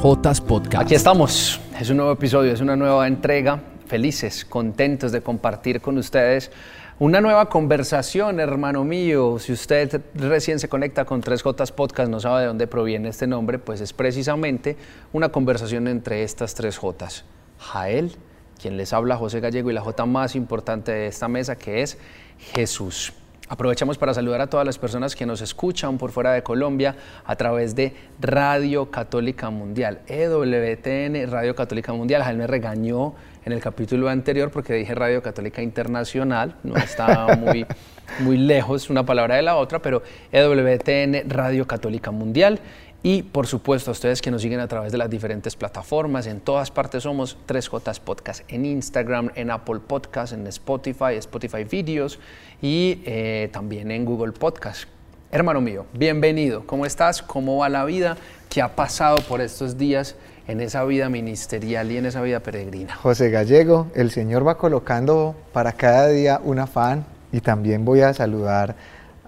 3J Podcast. Aquí estamos, es un nuevo episodio, es una nueva entrega. Felices, contentos de compartir con ustedes una nueva conversación, hermano mío. Si usted recién se conecta con 3J Podcast, no sabe de dónde proviene este nombre, pues es precisamente una conversación entre estas tres J. Jael, quien les habla José Gallego, y la J más importante de esta mesa, que es Jesús. Aprovechamos para saludar a todas las personas que nos escuchan por fuera de Colombia a través de Radio Católica Mundial, EWTN Radio Católica Mundial. Jaime me regañó en el capítulo anterior porque dije Radio Católica Internacional, no estaba muy, muy lejos una palabra de la otra, pero EWTN Radio Católica Mundial. Y por supuesto a ustedes que nos siguen a través de las diferentes plataformas, en todas partes somos 3J Podcast, en Instagram, en Apple Podcast, en Spotify, Spotify Videos y eh, también en Google Podcast. Hermano mío, bienvenido, ¿cómo estás? ¿Cómo va la vida? ¿Qué ha pasado por estos días en esa vida ministerial y en esa vida peregrina? José Gallego, el Señor va colocando para cada día un afán y también voy a saludar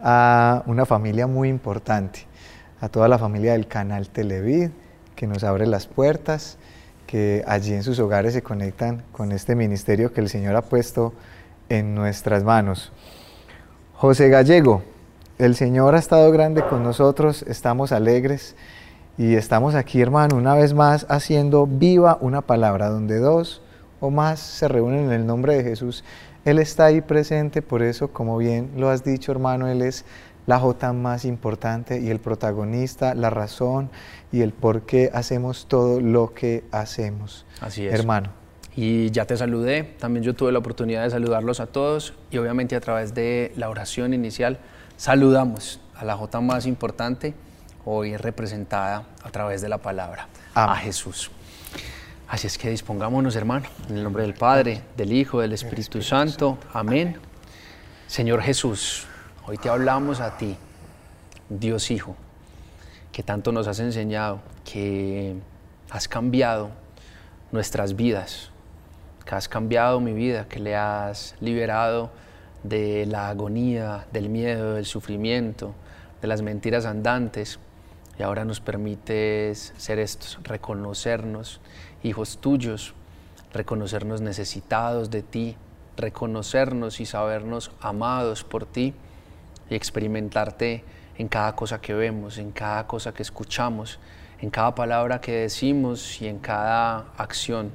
a una familia muy importante a toda la familia del canal Televid, que nos abre las puertas, que allí en sus hogares se conectan con este ministerio que el Señor ha puesto en nuestras manos. José Gallego, el Señor ha estado grande con nosotros, estamos alegres y estamos aquí, hermano, una vez más haciendo viva una palabra donde dos o más se reúnen en el nombre de Jesús. Él está ahí presente, por eso, como bien lo has dicho, hermano, Él es la J más importante y el protagonista, la razón y el por qué hacemos todo lo que hacemos. Así es. Hermano. Y ya te saludé, también yo tuve la oportunidad de saludarlos a todos y obviamente a través de la oración inicial saludamos a la J más importante, hoy representada a través de la palabra, a Jesús. Así es que dispongámonos, hermano, en el nombre del Padre, del Hijo, del Espíritu Santo. Amén. Señor Jesús, Hoy te hablamos a ti, Dios Hijo, que tanto nos has enseñado, que has cambiado nuestras vidas, que has cambiado mi vida, que le has liberado de la agonía, del miedo, del sufrimiento, de las mentiras andantes. Y ahora nos permites ser estos, reconocernos hijos tuyos, reconocernos necesitados de ti, reconocernos y sabernos amados por ti y experimentarte en cada cosa que vemos, en cada cosa que escuchamos, en cada palabra que decimos y en cada acción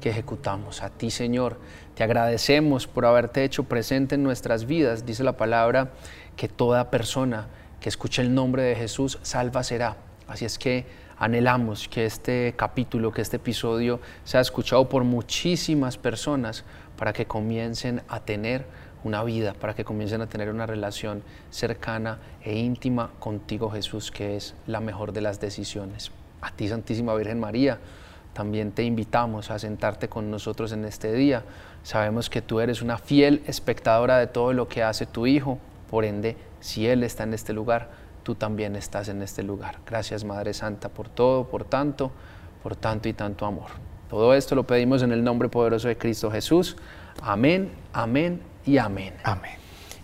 que ejecutamos. A ti, Señor, te agradecemos por haberte hecho presente en nuestras vidas. Dice la palabra que toda persona que escuche el nombre de Jesús salva será. Así es que anhelamos que este capítulo, que este episodio sea escuchado por muchísimas personas para que comiencen a tener una vida, para que comiencen a tener una relación cercana e íntima contigo Jesús, que es la mejor de las decisiones. A ti Santísima Virgen María, también te invitamos a sentarte con nosotros en este día. Sabemos que tú eres una fiel espectadora de todo lo que hace tu Hijo, por ende, si Él está en este lugar, tú también estás en este lugar. Gracias Madre Santa por todo, por tanto, por tanto y tanto amor. Todo esto lo pedimos en el nombre poderoso de Cristo Jesús. Amén, amén y amén. Amén.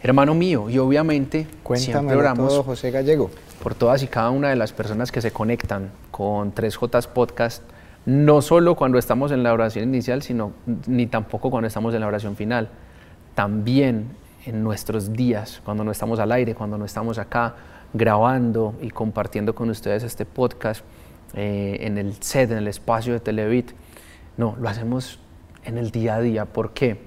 Hermano mío, y obviamente Cuéntame todo, José Gallego. por todas y cada una de las personas que se conectan con 3J Podcast, no solo cuando estamos en la oración inicial, sino ni tampoco cuando estamos en la oración final, también en nuestros días, cuando no estamos al aire, cuando no estamos acá grabando y compartiendo con ustedes este podcast eh, en el set, en el espacio de Televit. No, lo hacemos en el día a día. ¿Por qué?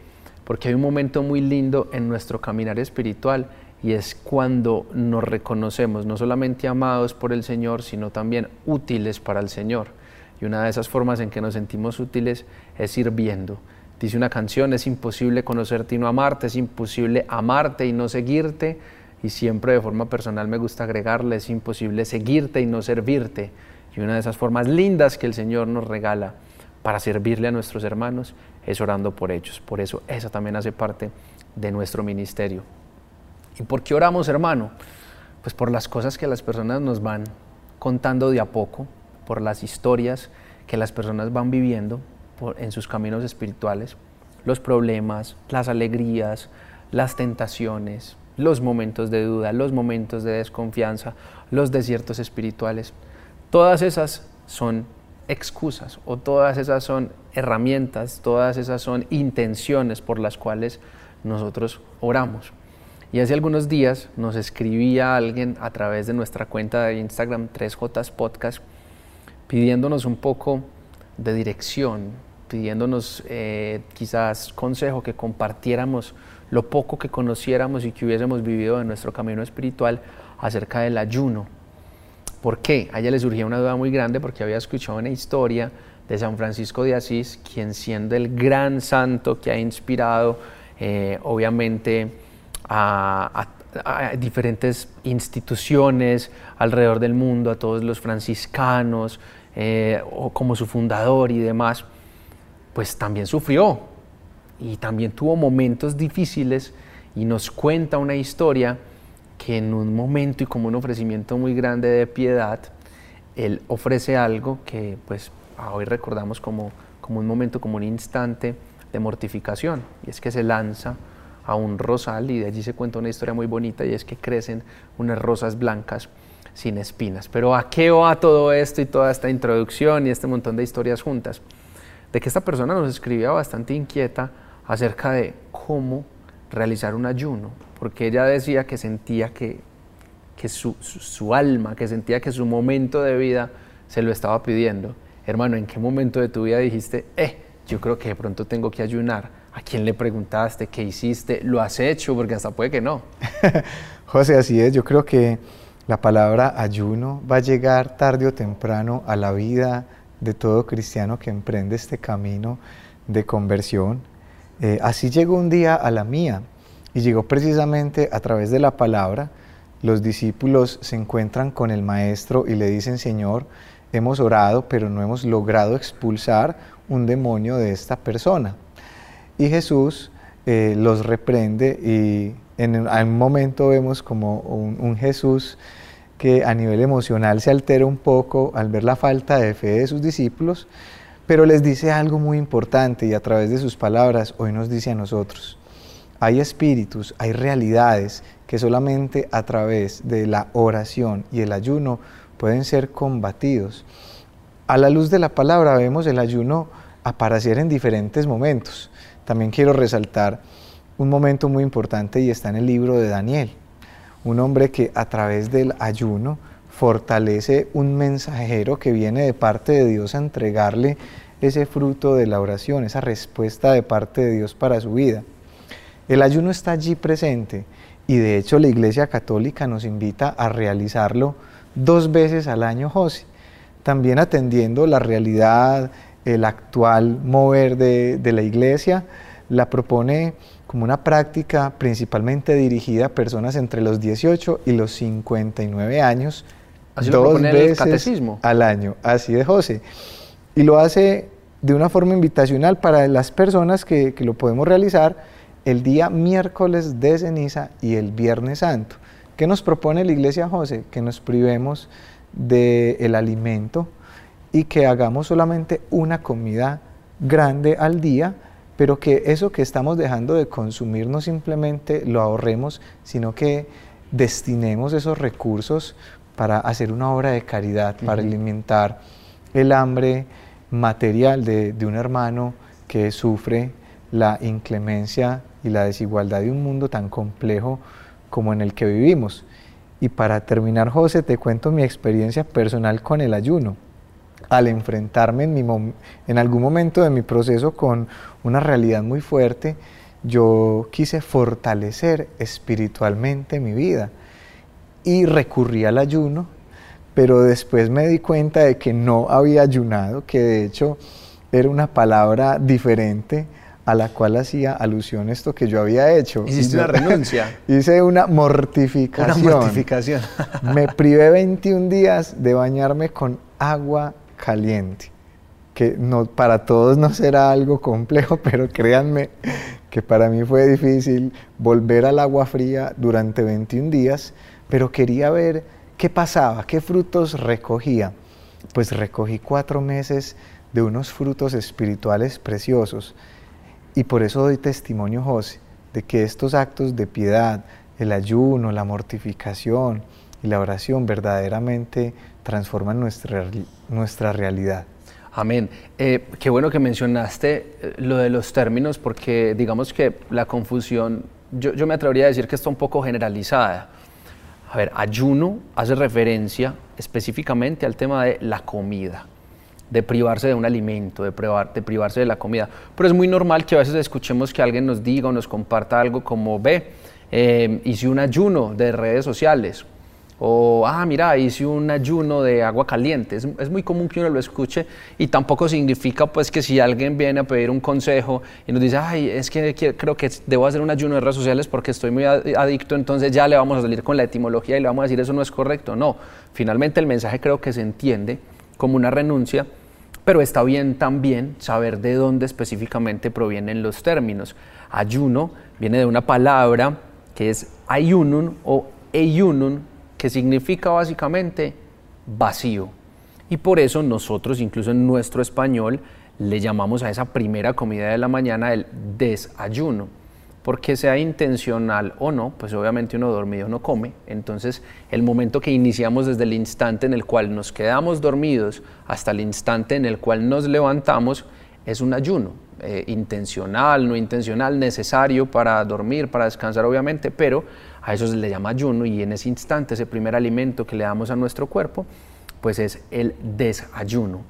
porque hay un momento muy lindo en nuestro caminar espiritual y es cuando nos reconocemos no solamente amados por el Señor, sino también útiles para el Señor. Y una de esas formas en que nos sentimos útiles es sirviendo. Dice una canción, es imposible conocerte y no amarte, es imposible amarte y no seguirte. Y siempre de forma personal me gusta agregarle, es imposible seguirte y no servirte. Y una de esas formas lindas que el Señor nos regala para servirle a nuestros hermanos es orando por ellos. Por eso esa también hace parte de nuestro ministerio. ¿Y por qué oramos, hermano? Pues por las cosas que las personas nos van contando de a poco, por las historias que las personas van viviendo en sus caminos espirituales, los problemas, las alegrías, las tentaciones, los momentos de duda, los momentos de desconfianza, los desiertos espirituales. Todas esas son excusas o todas esas son herramientas, todas esas son intenciones por las cuales nosotros oramos. Y hace algunos días nos escribía alguien a través de nuestra cuenta de Instagram 3J Podcast pidiéndonos un poco de dirección, pidiéndonos eh, quizás consejo, que compartiéramos lo poco que conociéramos y que hubiésemos vivido en nuestro camino espiritual acerca del ayuno. ¿Por qué? A ella le surgía una duda muy grande porque había escuchado una historia de San Francisco de Asís, quien siendo el gran santo que ha inspirado eh, obviamente a, diferentes instituciones alrededor del mundo, a todos los franciscanos, eh, o como su fundador y demás, pues también sufrió y también tuvo momentos difíciles y nos cuenta una historia que en un momento y como un ofrecimiento muy grande de piedad, él ofrece algo que pues hoy recordamos como, como un momento, como un instante de mortificación, y es que se lanza a un rosal y de allí se cuenta una historia muy bonita y es que crecen unas rosas blancas sin espinas. Pero ¿a qué va todo esto y toda esta introducción y este montón de historias juntas? De que esta persona nos escribía bastante inquieta acerca de cómo realizar un ayuno, porque ella decía que sentía que, que su, su, alma, que sentía que su momento de vida se lo estaba pidiendo. Hermano, ¿en qué momento de tu vida dijiste, eh, yo creo que de pronto tengo que ayunar? ¿A quién le preguntaste? ¿Qué hiciste? ¿Lo has hecho? Porque hasta puede que no. José, así es. Yo creo que la palabra ayuno va a llegar tarde o temprano a la vida de todo cristiano que emprende este camino de conversión. Eh, así llegó un día a la mía. Y llegó precisamente a través de la palabra. Los discípulos se encuentran con el maestro y le dicen, Señor, hemos orado, pero no hemos logrado expulsar un demonio de esta persona. Y Jesús eh, los reprende y en, un momento vemos como un, Jesús que a nivel emocional se altera un poco al ver la falta de fe de sus discípulos, pero les dice algo muy importante y a través de sus palabras hoy nos dice a nosotros, hay espíritus, hay realidades que solamente a través de la oración y el ayuno pueden ser combatidos. A la luz de la palabra vemos el ayuno aparecer en diferentes momentos. También quiero resaltar un momento muy importante y está en el libro de Daniel. Un hombre que a través del ayuno fortalece un mensajero que viene de parte de Dios a entregarle ese fruto de la oración, esa respuesta de parte de Dios para su vida. El ayuno está allí presente y de hecho la Iglesia Católica nos invita a realizarlo dos veces al año, José, también atendiendo la realidad, el actual mover de, la Iglesia, la propone como una práctica principalmente dirigida a personas entre los 18 y los 59 años, dos veces al año, así de José. Y lo hace de una forma invitacional para las personas que, que lo podemos realizar el día miércoles de ceniza y el viernes santo. ¿Qué nos propone la iglesia José? Que nos privemos del alimento y que hagamos solamente una comida grande al día, pero que eso que estamos dejando de consumir no simplemente lo ahorremos, sino que destinemos esos recursos para hacer una obra de caridad, para alimentar el hambre material de, de un hermano que sufre la inclemencia y la desigualdad de un mundo tan complejo como en el que vivimos. Y para terminar, José, te cuento mi experiencia personal con el ayuno. Al enfrentarme en, en algún momento de mi proceso con una realidad muy fuerte, yo quise fortalecer espiritualmente mi vida y recurrí al ayuno, pero después me di cuenta de que no había ayunado, que de hecho era una palabra diferente a la cual hacía alusión esto que yo había hecho. Hiciste una renuncia. Hice una mortificación. Una mortificación. Me privé 21 días de bañarme con agua caliente, que no, para todos no será algo complejo, pero créanme que para mí fue difícil volver al agua fría durante 21 días, pero quería ver qué pasaba, qué frutos recogía. Pues recogí cuatro meses de unos frutos espirituales preciosos y por eso doy testimonio, José, de que estos actos de piedad, el ayuno, la mortificación y la oración verdaderamente transforman nuestra, nuestra realidad. Amén. Eh, qué bueno que mencionaste eh, lo de los términos porque digamos que la confusión, yo, yo me atrevería a decir que está un poco generalizada. A ver, ayuno hace referencia específicamente al tema de la comida, de privarse de un alimento, de, privarse de la comida. Pero es muy normal que a veces escuchemos que alguien nos diga o nos comparta algo como, ve, eh, hice un ayuno de redes sociales o, ah, mira, hice un ayuno de agua caliente. Es, muy común que uno lo escuche y tampoco significa pues que si alguien viene a pedir un consejo y nos dice, ay, es que creo que debo hacer un ayuno de redes sociales porque estoy muy adicto, entonces ya le vamos a salir con la etimología y le vamos a decir eso no es correcto. No, finalmente el mensaje creo que se entiende como una renuncia, pero está bien también saber de dónde específicamente provienen los términos. Ayuno viene de una palabra que es ayunun o eyunun, que significa básicamente vacío. Y por eso nosotros, incluso en nuestro español, le llamamos a esa primera comida de la mañana el desayuno. Porque sea intencional o no, pues obviamente uno dormido no come. Entonces, el momento que iniciamos desde el instante en el cual nos quedamos dormidos hasta el instante en el cual nos levantamos es un ayuno. Eh, intencional, no intencional, necesario para dormir, para descansar obviamente, pero a eso se le llama ayuno y en ese instante ese primer alimento que le damos a nuestro cuerpo, pues es el desayuno.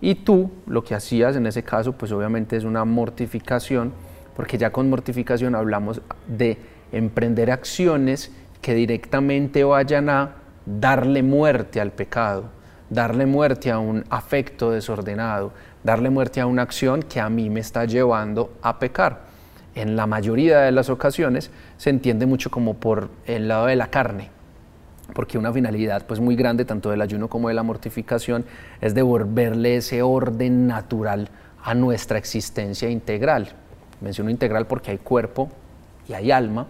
Y tú lo que hacías en ese caso, pues obviamente es una mortificación, porque ya con mortificación hablamos de emprender acciones que directamente vayan a darle muerte al pecado, darle muerte a un afecto desordenado, darle muerte a una acción que a mí me está llevando a pecar en la mayoría de las ocasiones se entiende mucho como por el lado de la carne, porque una finalidad pues muy grande tanto del ayuno como de la mortificación es devolverle ese orden natural a nuestra existencia integral. Menciono integral porque hay cuerpo y hay alma,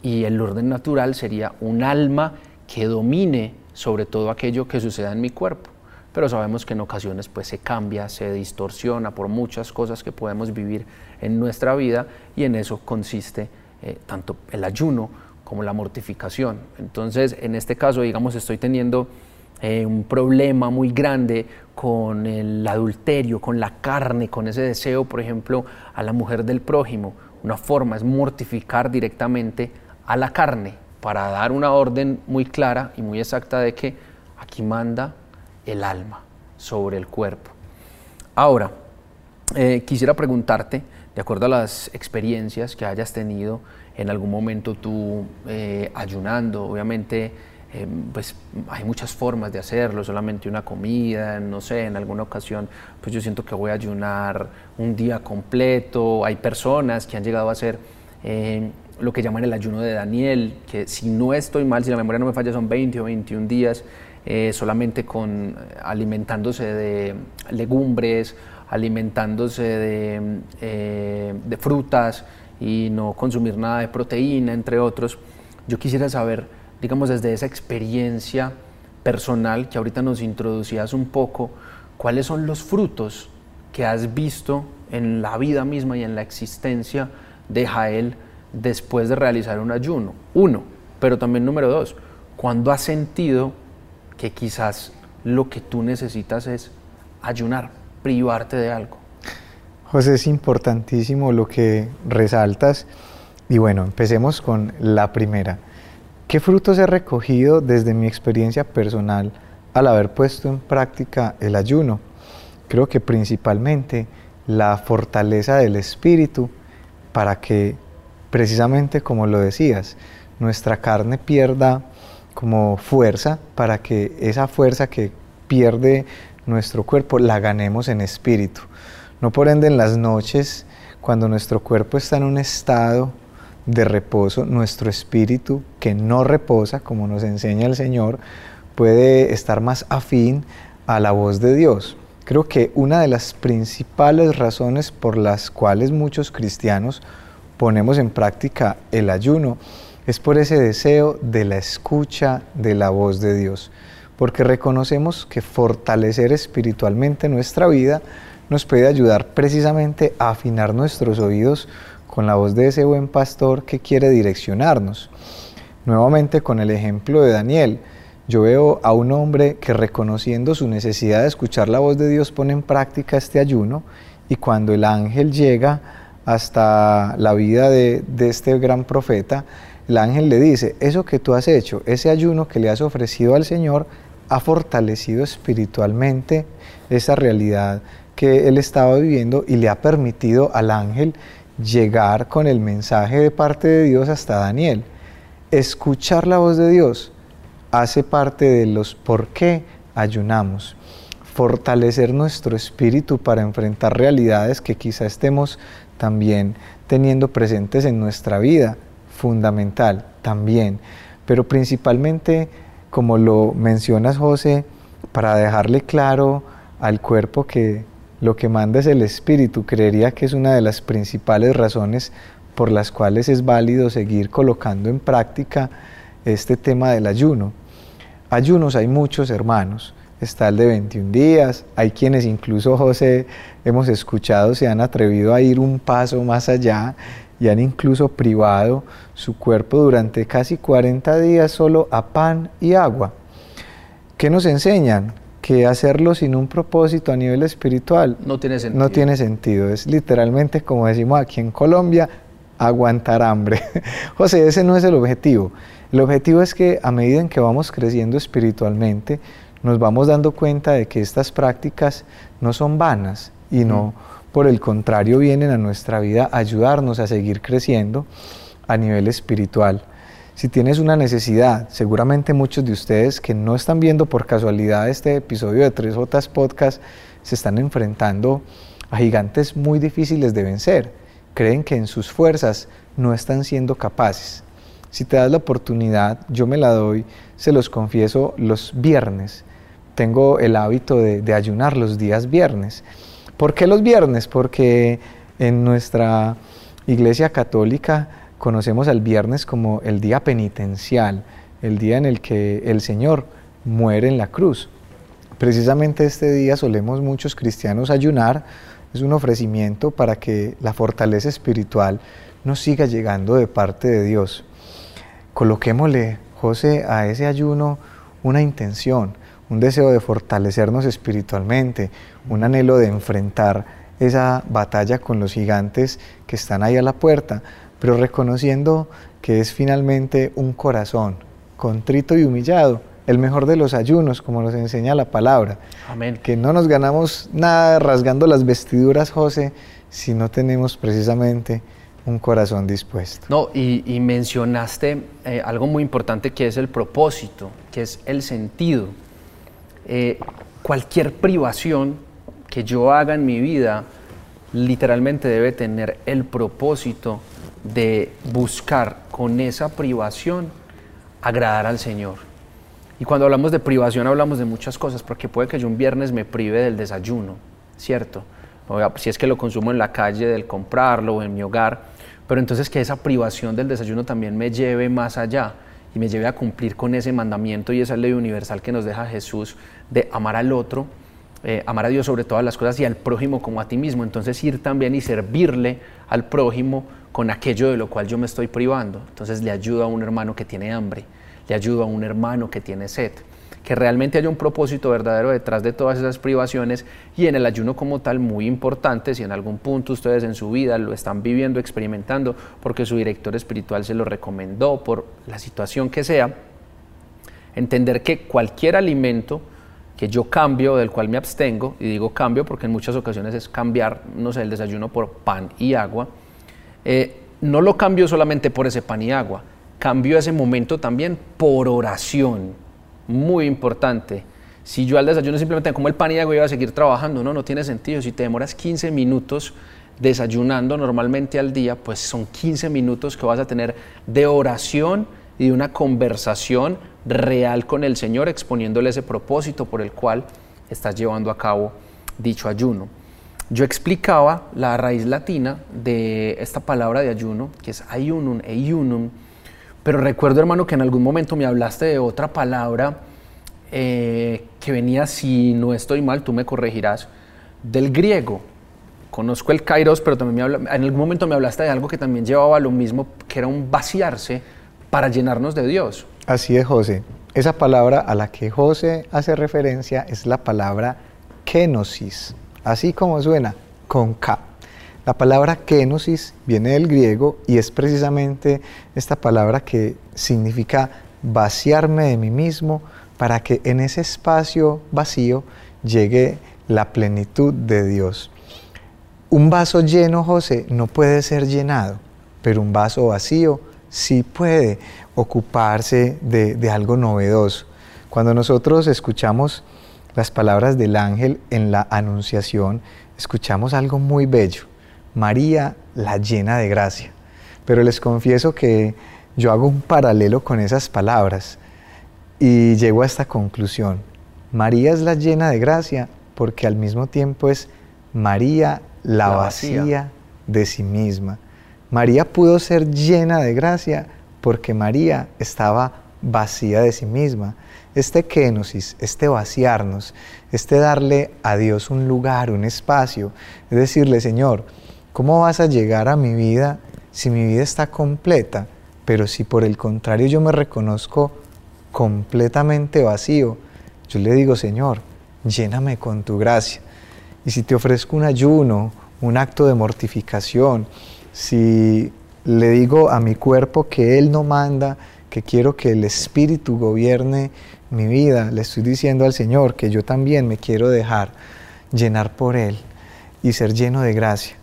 y el orden natural sería un alma que domine sobre todo aquello que suceda en mi cuerpo pero sabemos que en ocasiones pues se cambia, se distorsiona por muchas cosas que podemos vivir en nuestra vida y en eso consiste eh, tanto el ayuno como la mortificación. Entonces, en este caso, digamos, estoy teniendo eh, un problema muy grande con el adulterio, con la carne, con ese deseo, por ejemplo, a la mujer del prójimo. Una forma es mortificar directamente a la carne para dar una orden muy clara y muy exacta de que aquí manda el alma sobre el cuerpo. Ahora, eh, quisiera preguntarte, de acuerdo a las experiencias que hayas tenido en algún momento tú eh, ayunando, obviamente eh, pues hay muchas formas de hacerlo, solamente una comida, no sé, en alguna ocasión pues yo siento que voy a ayunar un día completo, hay personas que han llegado a hacer lo que llaman el ayuno de Daniel, que si no estoy mal, si la memoria no me falla, son 20 o 21 días eh, solamente con alimentándose de legumbres, alimentándose eh, de, frutas y no consumir nada de proteína, entre otros. Yo quisiera saber, digamos, desde esa experiencia personal que ahorita nos introducías un poco, cuáles son los frutos que has visto en la vida misma y en la existencia de Jael después de realizar un ayuno. Uno, pero también número dos, ¿cuándo has sentido que quizás lo que tú necesitas es ayunar, privarte de algo. José, es importantísimo lo que resaltas. Y bueno, empecemos con la primera. ¿Qué frutos he recogido desde mi experiencia personal al haber puesto en práctica el ayuno? Creo que principalmente la fortaleza del espíritu para que, precisamente como lo decías, nuestra carne pierda como fuerza para que esa fuerza que pierde nuestro cuerpo la ganemos en espíritu. No por ende en las noches, cuando nuestro cuerpo está en un estado de reposo, nuestro espíritu que no reposa, como nos enseña el Señor, puede estar más afín a la voz de Dios. Creo que una de las principales razones por las cuales muchos cristianos ponemos en práctica el ayuno es por ese deseo de la escucha de la voz de Dios, porque reconocemos que fortalecer espiritualmente nuestra vida nos puede ayudar precisamente a afinar nuestros oídos con la voz de ese buen pastor que quiere direccionarnos. Nuevamente con el ejemplo de Daniel, yo veo a un hombre que reconociendo su necesidad de escuchar la voz de Dios pone en práctica este ayuno y cuando el ángel llega hasta la vida de, este gran profeta, el ángel le dice, eso que tú has hecho, ese ayuno que le has ofrecido al Señor, ha fortalecido espiritualmente esa realidad que él estaba viviendo y le ha permitido al ángel llegar con el mensaje de parte de Dios hasta Daniel. Escuchar la voz de Dios hace parte de los por qué ayunamos. Fortalecer nuestro espíritu para enfrentar realidades que quizá estemos también teniendo presentes en nuestra vida, fundamental también. Pero principalmente, como lo mencionas José, para dejarle claro al cuerpo que lo que manda es el espíritu, creería que es una de las principales razones por las cuales es válido seguir colocando en práctica este tema del ayuno. Ayunos hay muchos hermanos, está el de 21 días, hay quienes incluso José hemos escuchado se han atrevido a ir un paso más allá y han incluso privado su cuerpo durante casi 40 días solo a pan y agua. ¿Qué nos enseñan? Que hacerlo sin un propósito a nivel espiritual no tiene sentido. No tiene sentido. Es literalmente, como decimos aquí en Colombia, aguantar hambre. José, ese no es el objetivo. El objetivo es que a medida en que vamos creciendo espiritualmente, nos vamos dando cuenta de que estas prácticas no son vanas y no, por el contrario, vienen a nuestra vida a ayudarnos a seguir creciendo a nivel espiritual. Si tienes una necesidad, seguramente muchos de ustedes que no están viendo por casualidad este episodio de Tres Jotas Podcast se están enfrentando a gigantes muy difíciles de vencer. Creen que en sus fuerzas no están siendo capaces. Si te das la oportunidad, yo me la doy, se los confieso, los viernes. Tengo el hábito de, de ayunar los días viernes. ¿Por qué los viernes? Porque en nuestra iglesia católica conocemos al viernes como el día penitencial, el día en el que el Señor muere en la cruz. Precisamente este día solemos muchos cristianos ayunar, es un ofrecimiento para que la fortaleza espiritual nos siga llegando de parte de Dios. Coloquémosle, José, a ese ayuno una intención, un deseo de fortalecernos espiritualmente, un anhelo de enfrentar esa batalla con los gigantes que están ahí a la puerta, pero reconociendo que es finalmente un corazón contrito y humillado, el mejor de los ayunos, como nos enseña la palabra. Amén. Que no nos ganamos nada rasgando las vestiduras, José, si no tenemos precisamente un corazón dispuesto. No, y, mencionaste eh, algo muy importante que es el propósito, que es el sentido. Eh, cualquier privación que yo haga en mi vida literalmente debe tener el propósito de buscar con esa privación agradar al Señor. Y cuando hablamos de privación hablamos de muchas cosas, porque puede que yo un viernes me prive del desayuno, ¿cierto? Si es que lo consumo en la calle, del comprarlo o en mi hogar, pero entonces que esa privación del desayuno también me lleve más allá y me lleve a cumplir con ese mandamiento y esa ley universal que nos deja Jesús de amar al otro, eh, amar a Dios sobre todas las cosas y al prójimo como a ti mismo. Entonces ir también y servirle al prójimo con aquello de lo cual yo me estoy privando. Entonces le ayudo a un hermano que tiene hambre, le ayudo a un hermano que tiene sed. Que realmente haya un propósito verdadero detrás de todas esas privaciones y en el ayuno como tal muy importante, si en algún punto ustedes en su vida lo están viviendo, experimentando, porque su director espiritual se lo recomendó por la situación que sea, entender que cualquier alimento que yo cambio, del cual me abstengo, y digo cambio porque en muchas ocasiones es cambiar, no sé, el desayuno por pan y agua, eh, no lo cambio solamente por ese pan y agua, cambio ese momento también por oración, muy importante. Si yo al desayuno simplemente como el pan y agua voy a seguir trabajando, no, no tiene sentido. Si te demoras 15 minutos desayunando normalmente al día, pues son 15 minutos que vas a tener de oración y de una conversación real con el Señor, exponiéndole ese propósito por el cual estás llevando a cabo dicho ayuno. Yo explicaba la raíz latina de esta palabra de ayuno, que es ayunum, eyunum, pero recuerdo, hermano, que en algún momento me hablaste de otra palabra eh, que venía, si no estoy mal, tú me corregirás, del griego. Conozco el kairos, pero también me en algún momento me hablaste de algo que también llevaba lo mismo, que era un vaciarse para llenarnos de Dios. Así es, José. Esa palabra a la que José hace referencia es la palabra kenosis, así como suena, con K. La palabra kenosis viene del griego y es precisamente esta palabra que significa vaciarme de mí mismo para que en ese espacio vacío llegue la plenitud de Dios. Un vaso lleno, José, no puede ser llenado, pero un vaso vacío sí puede ocuparse de, algo novedoso. Cuando nosotros escuchamos las palabras del ángel en la anunciación, escuchamos algo muy bello. María la llena de gracia. Pero les confieso que yo hago un paralelo con esas palabras y llego a esta conclusión. María es la llena de gracia porque al mismo tiempo es María la, vacía de sí misma. María pudo ser llena de gracia porque María estaba vacía de sí misma. Este kenosis, este vaciarnos, este darle a Dios un lugar, un espacio, es decirle, Señor, ¿cómo vas a llegar a mi vida si mi vida está completa? Pero si por el contrario yo me reconozco completamente vacío, yo le digo, Señor, lléname con tu gracia. Y si te ofrezco un ayuno, un acto de mortificación, si le digo a mi cuerpo que Él no manda, que quiero que el Espíritu gobierne mi vida, le estoy diciendo al Señor que yo también me quiero dejar llenar por Él y ser lleno de gracia.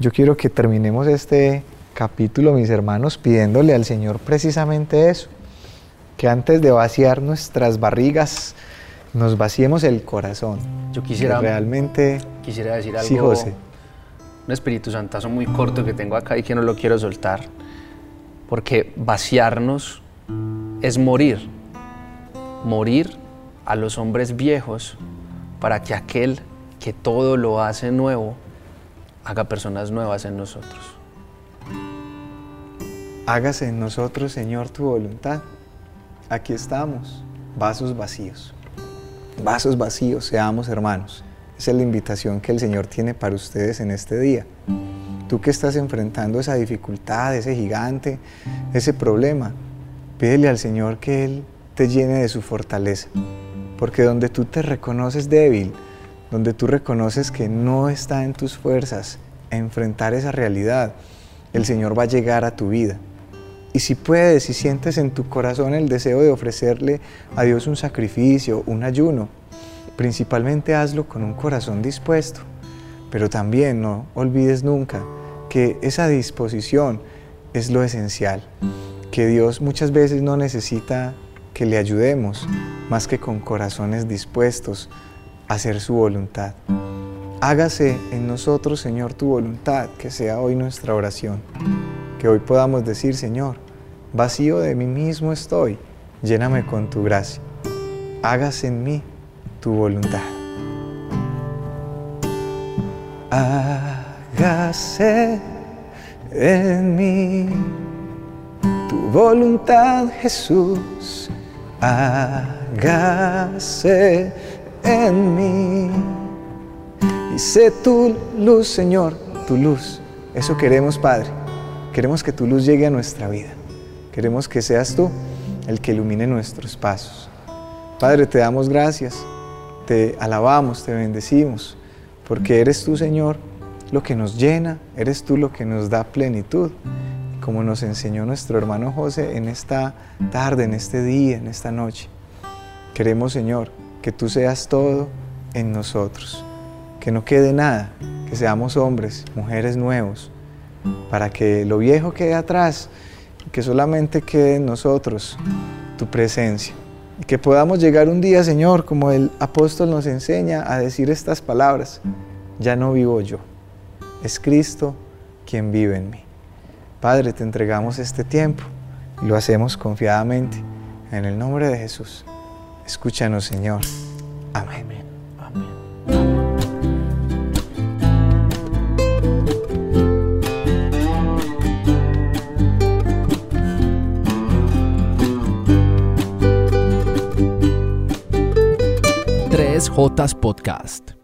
Yo quiero que terminemos este capítulo, mis hermanos, pidiéndole al Señor precisamente eso, que antes de vaciar nuestras barrigas, nos vaciemos el corazón. Yo quisiera realmente quisiera decir algo. Sí, José un Espíritu Santazo muy corto que tengo acá y que no lo quiero soltar, porque vaciarnos es morir, morir a los hombres viejos para que aquel que todo lo hace nuevo haga personas nuevas en nosotros. Hágase en nosotros, Señor, tu voluntad. Aquí estamos, vasos vacíos. Vasos vacíos, seamos hermanos. Esa es la invitación que el Señor tiene para ustedes en este día. Tú que estás enfrentando esa dificultad, ese gigante, ese problema, pídele al Señor que Él te llene de su fortaleza. Porque donde tú te reconoces débil, donde tú reconoces que no está en tus fuerzas enfrentar esa realidad, el Señor va a llegar a tu vida. Y si puedes, si sientes en tu corazón el deseo de ofrecerle a Dios un sacrificio, un ayuno, Principalmente hazlo con un corazón dispuesto, pero también no olvides nunca que esa disposición es lo esencial, que Dios muchas veces no necesita que le ayudemos más que con corazones dispuestos a hacer su voluntad. Hágase en nosotros, Señor, tu voluntad, que sea hoy nuestra oración, que hoy podamos decir, Señor, vacío de mí mismo estoy, lléname con tu gracia. Hágase en mí tu voluntad. Hágase en mí tu voluntad, Jesús. Hágase en mí. Y sé tu luz, Señor, tu luz. Eso queremos, Padre. Queremos que tu luz llegue a nuestra vida. Queremos que seas tú el que ilumine nuestros pasos. Padre, te damos gracias te alabamos, te bendecimos, porque eres tú, Señor, lo que nos llena, eres tú lo que nos da plenitud, como nos enseñó nuestro hermano José en esta tarde, en este día, en esta noche. Queremos, Señor, que tú seas todo en nosotros, que no quede nada, que seamos hombres, mujeres nuevos, para que lo viejo quede atrás que solamente quede en nosotros tu presencia. Y que podamos llegar un día, Señor, como el apóstol nos enseña a decir estas palabras, ya no vivo yo, es Cristo quien vive en mí. Padre, te entregamos este tiempo y lo hacemos confiadamente en el nombre de Jesús. Escúchanos, Señor. Amén. Jotas Podcast.